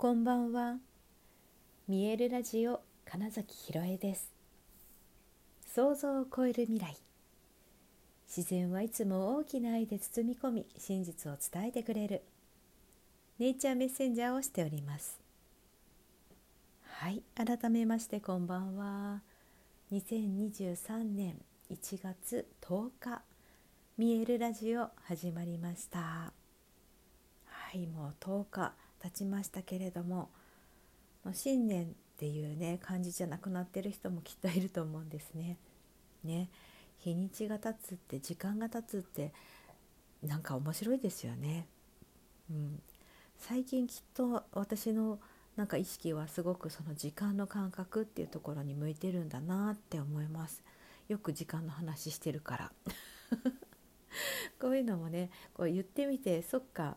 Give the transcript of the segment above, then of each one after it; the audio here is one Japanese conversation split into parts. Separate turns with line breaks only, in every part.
こんばんは。見えるラジオ金崎ひろえです。想像を超える未来。自然はいつも大きな愛で包み込み、真実を伝えてくれる。ネイチャーメッセンジャーをしております。はい、改めましてこんばんは。2023年1月10日、見えるラジオ始まりました。はい、もう10日経ちましたけれどももう新年っていうね感じじゃなくなってる人もきっといると思うんですね。ね日にちが経つって時間が経つってなんか面白いですよね。うん、最近きっと私のなんか意識はすごくその時間の感覚っていうところに向いてるんだなって思います。よく時間の話してるから。こういうのもねこう言ってみてそっか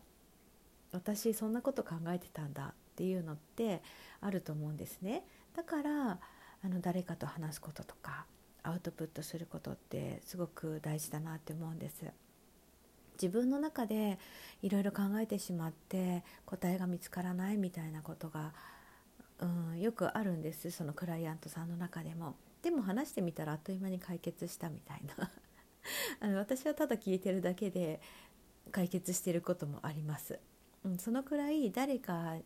私そんなこと考えてたんだっていうのってあると思うんですね。だからあの誰かと話すこととかアウトプットすることってすごく大事だなって思うんです。自分の中でいろいろ考えてしまって答えが見つからないみたいなことが、うん、よくあるんです。そのクライアントさんの中でも。でも話してみたらあっという間に解決したみたいな。あの私はただ聞いてるだけで解決してることもあります。そのくらい誰か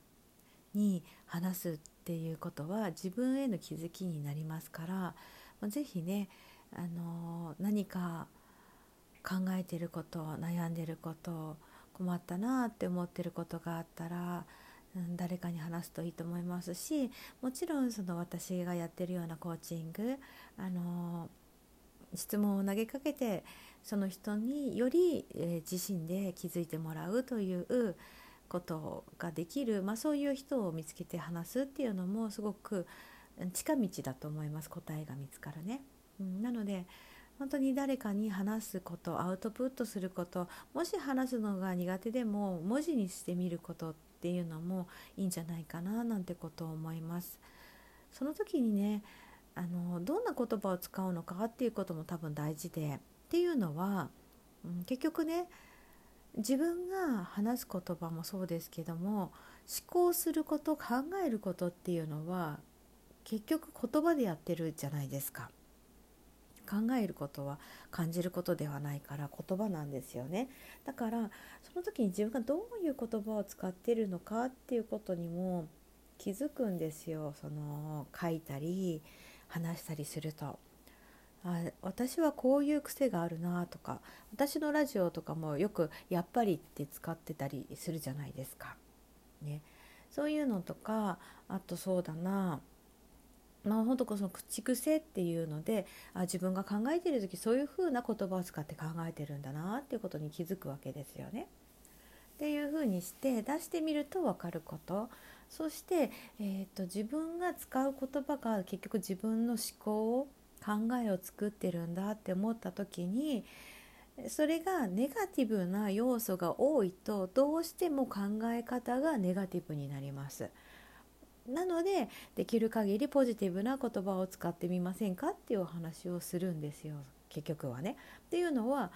に話すっていうことは自分への気づきになりますから是非ね、あの、何か考えてること悩んでること困ったなって思ってることがあったら、誰かに話すといいと思いますしもちろんその私がやってるようなコーチング、あの、質問を投げかけてその人により、えー、自身で気づいてもらうということができる、まあ、そういう人を見つけて話すっていうのもすごく近道だと思います答えが見つかるね。うん、なので本当に誰かに話すことアウトプットすることもし話すのが苦手でも文字にしてみることっていうのもいいんじゃないかななんてことを思います。その時にねあのどんな言葉を使うのかっていうことも多分大事でっていうのは、うん、結局ね自分が話す言葉もそうですけども思考すること考えることっていうのは結局言葉でやってるじゃないですか。考えることは感じることではないから言葉なんですよね。だからその時に自分がどういう言葉を使ってるのかっていうことにも気づくんですよ。その書いたり話したりすると。あ私はこういう癖があるなとか私のラジオとかもよく「やっぱり」って使ってたりするじゃないですか。ね、そういうのとかあとそうだなまあ本当この口癖っていうのであ自分が考えてる時そういう風な言葉を使って考えてるんだなっていうことに気づくわけですよね。っていう風にして出してみると分かることそして、えーと、自分が使う言葉が結局自分の思考考えを作ってるんだって思った時にそれがネガティブな要素が多いとどうしても考え方がネガティブになります。なのでできる限りポジティブな言葉を使ってみませんかっていうお話をするんですよ結局はね。っていうのは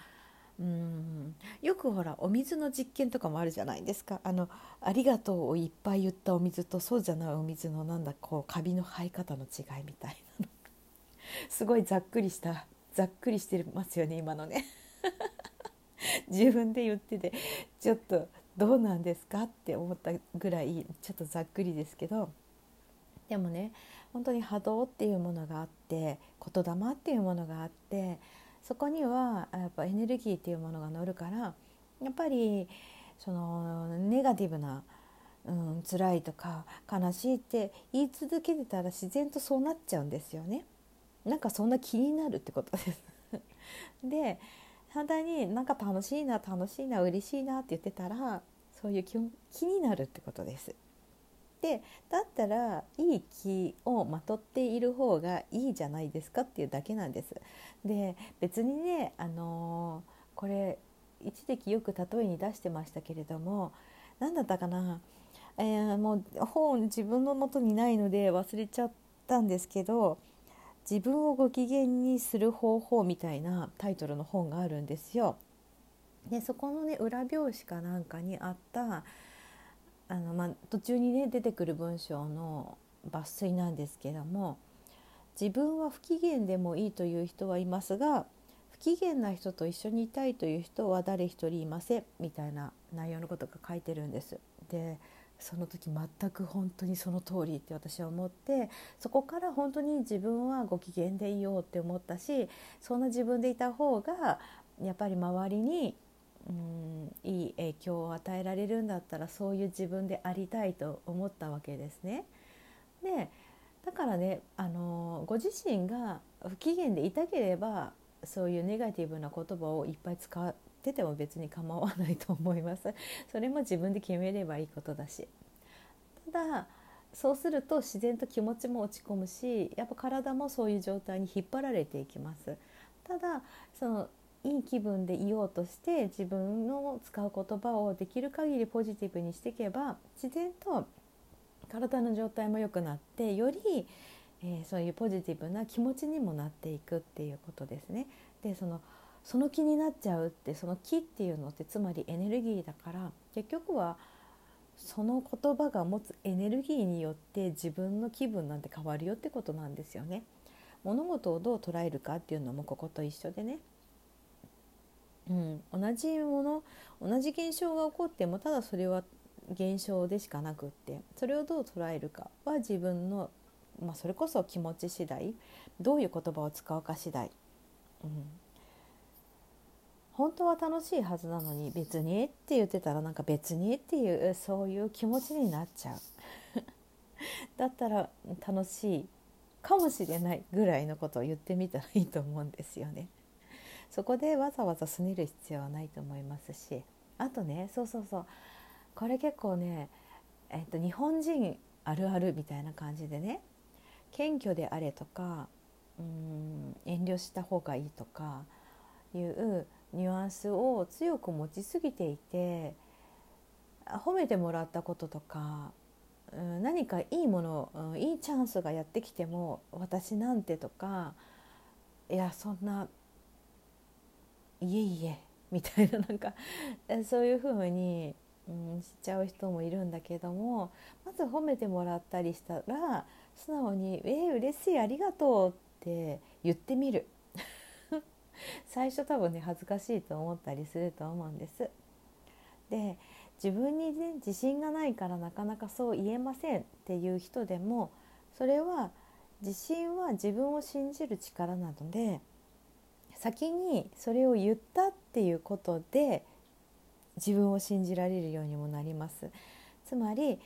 うんよくほらお水の実験とかもあるじゃないですかあの「ありがとう」をいっぱい言ったお水とそうじゃないお水のなんだこうカビの生え方の違いみたいなのすごいざっくりしたざっくりしてますよね今のね。自分で言ってて。ちょっとどうなんですかって思ったぐらいちょっとざっくりですけど。でもね本当に波動っていうものがあって言霊っていうものがあってそこにはやっぱエネルギーっていうものが乗るからやっぱりそのネガティブなうん、辛いとか悲しいって言い続けてたら自然とそうなっちゃうんですよね。なんかそんな気になるってことですで反対になんか楽しいな楽しいな嬉しいなって言ってたらそういう気気になるってことです。でだったらいい気をまとっている方がいいじゃないですかっていうだけなんです。で別にねあのー、これ一時期よく例えに出してましたけれども何だったかな、えー、もう本自分の元にないので忘れちゃったんですけど自分をご機嫌にする方法みたいなタイトルの本があるんですよ。でそこのね裏表紙かなんかにあったあの、まあ、途中にね出てくる文章の抜粋なんですけども自分は不機嫌でもいいという人はいますが不機嫌な人と一緒にいたいという人は誰一人いませんみたいな内容のことが書いてるんです。でその時全く本当にその通りって私は思ってそこから本当に自分はご機嫌でいようって思ったしそんな自分でいた方がやっぱり周りにうんいい影響を与えられるんだったらそういう自分でありたいと思ったわけですね。でだからねあのご自身が不機嫌でいたければそういうネガティブな言葉をいっぱい使ってても別に構わないと思います。それも自分で決めればいいことだし。ただそうすると自然と気持ちも落ち込むしやっぱ体もそういう状態に引っ張られていきます。ただそのいい気分でいようとして自分の使う言葉をできる限りポジティブにしていけば自然と体の状態も良くなってより、えー、そういうポジティブな気持ちにもなっていくっていうことですね。でそのその気になっちゃうってその気っていうのってつまりエネルギーだから結局はその言葉が持つエネルギーによって自分の気分なんて変わるよってことなんですよね。物事をどう捉えるかっていうのもここと一緒でね。うん、同じもの同じ現象が起こってもただそれは現象でしかなくってそれをどう捉えるかは自分の、まあ、それこそ気持ち次第。どういう言葉を使うか次第、うん、本当は楽しいはずなのに別にって言ってたらなんか別にっていうそういう気持ちになっちゃう。だったら楽しいかもしれないぐらいのことを言ってみたらいいと思うんですよね。そこでわざわざすねる必要はないと思いますし。あとねそうそうそう。これ結構ね、えっと、日本人あるあるみたいな感じでね。謙虚であれとかうん遠慮した方がいいとかいうニュアンスを強く持ちすぎていて褒めてもらったこととか何かいいものいいチャンスがやってきても私なんてとかいやそんないえいえみたいななんかそういうふうに、うん、しちゃう人もいるんだけどもまず褒めてもらったりしたら素直に「えー、嬉しいありがとう」って言ってみる。最初多分ね恥ずかしいと思ったりすると思うんです。で自分に、ね、自信がないからなかなかそう言えませんっていう人でもそれは自信は自分を信じる力なので先にそれを言ったっていうことで自分を信じられるようにもなりますつまり例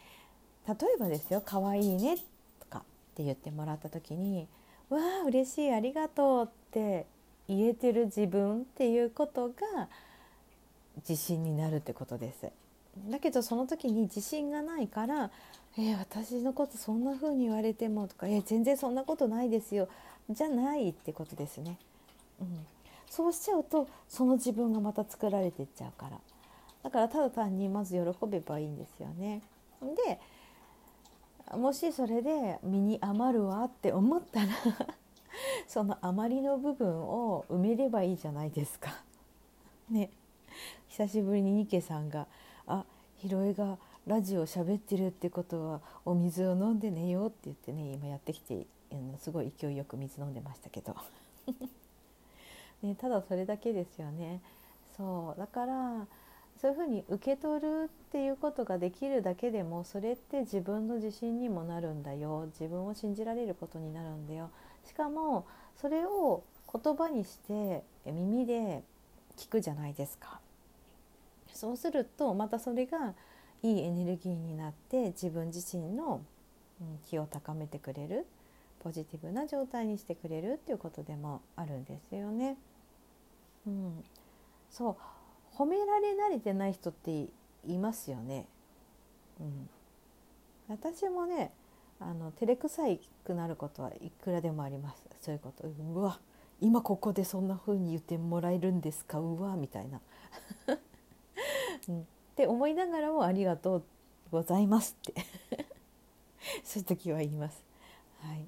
えばですよ「かわいいね」とかって言ってもらった時に「わあ嬉しいありがとう」って言えてる自分っていうことが自信になるってことです。だけどその時に自信がないから「えー、私のことそんな風に言われても」とか「えー、全然そんなことないですよ」じゃないってことですね。うん、そうしちゃうとその自分がまた作られてっちゃうからだからただ単にまず喜べばいいんですよね。でもしそれで身に余るわって思ったら その余りの部分を埋めればいいじゃないですか。ね久しぶりにニケさんが「あひろえがラジオ喋ってるってことはお水を飲んで寝よう」って言ってね今やってきてすごい勢いよく水飲んでましたけど ね、ただそれだけですよね。そうだからそういうふうに受け取るっていうことができるだけでもそれって自分の自信にもなるんだよ。自分を信じられることになるんだよ。しかもそれを言葉にして耳で聞くじゃないですか。そうするとまたそれがいいエネルギーになって自分自身の気を高めてくれるポジティブな状態にしてくれるっていうことでもあるんですよね。うん、そう。褒められ慣れてない人っていますよね。うん、私もねあの照れくさいくなることはいくらでもあります。そういうこと。うわ今ここでそんな風に言ってもらえるんですか？うわみたいな、うん、って思いながらもありがとうございますって。そういう時は言います。はい、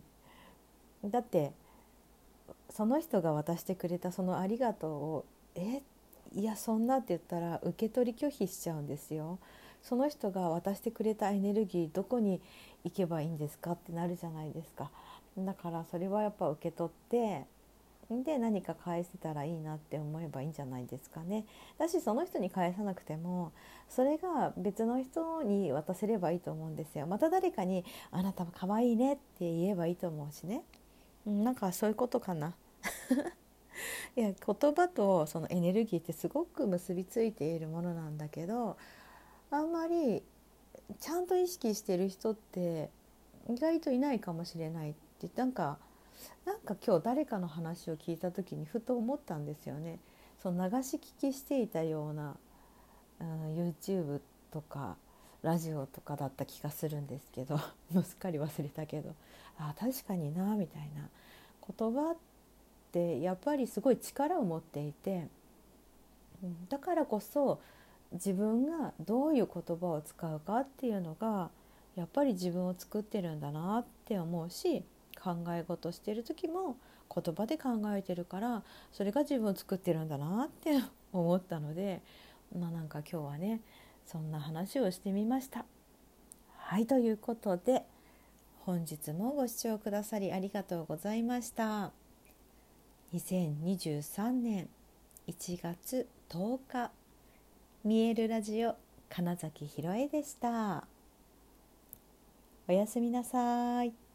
だってその人が渡してくれたその「ありがとう」を「え？いやそんな」って言ったら受け取り拒否しちゃうんですよ。その人が渡してくれたエネルギーどこに行けばいいんですかってなるじゃないですかだからそれはやっぱ受け取ってで何か返せたらいいなって思えばいいんじゃないですかね。だしその人に返さなくてもそれが別の人に渡せればいいと思うんですよ。また誰かに「あなたも可愛いね」って言えばいいと思うしね。なんかそういうことかな。いや言葉とそのエネルギーってすごく結びついているものなんだけどあんまりちゃんと意識してる人って意外といないかもしれないってなんかなんか今日誰かの話を聞いた時にふと思ったんですよね。その流し聞きしていたような、うん、YouTube とかラジオとかだった気がするんですけど。も うすっかり忘れたけど。あ確かになみたいな。言葉ってやっぱりすごい力を持っていて、だからこそ自分がどういう言葉を使うかっていうのがやっぱり自分を作ってるんだなって思うし考え事してる時も言葉で考えてるからそれが自分を作ってるんだなって思ったのでまあなんか今日はねそんな話をしてみました。はいということで本日もご視聴くださりありがとうございました。2023年1月10日見えるラジオ金崎ひろえでした。おやすみなさい。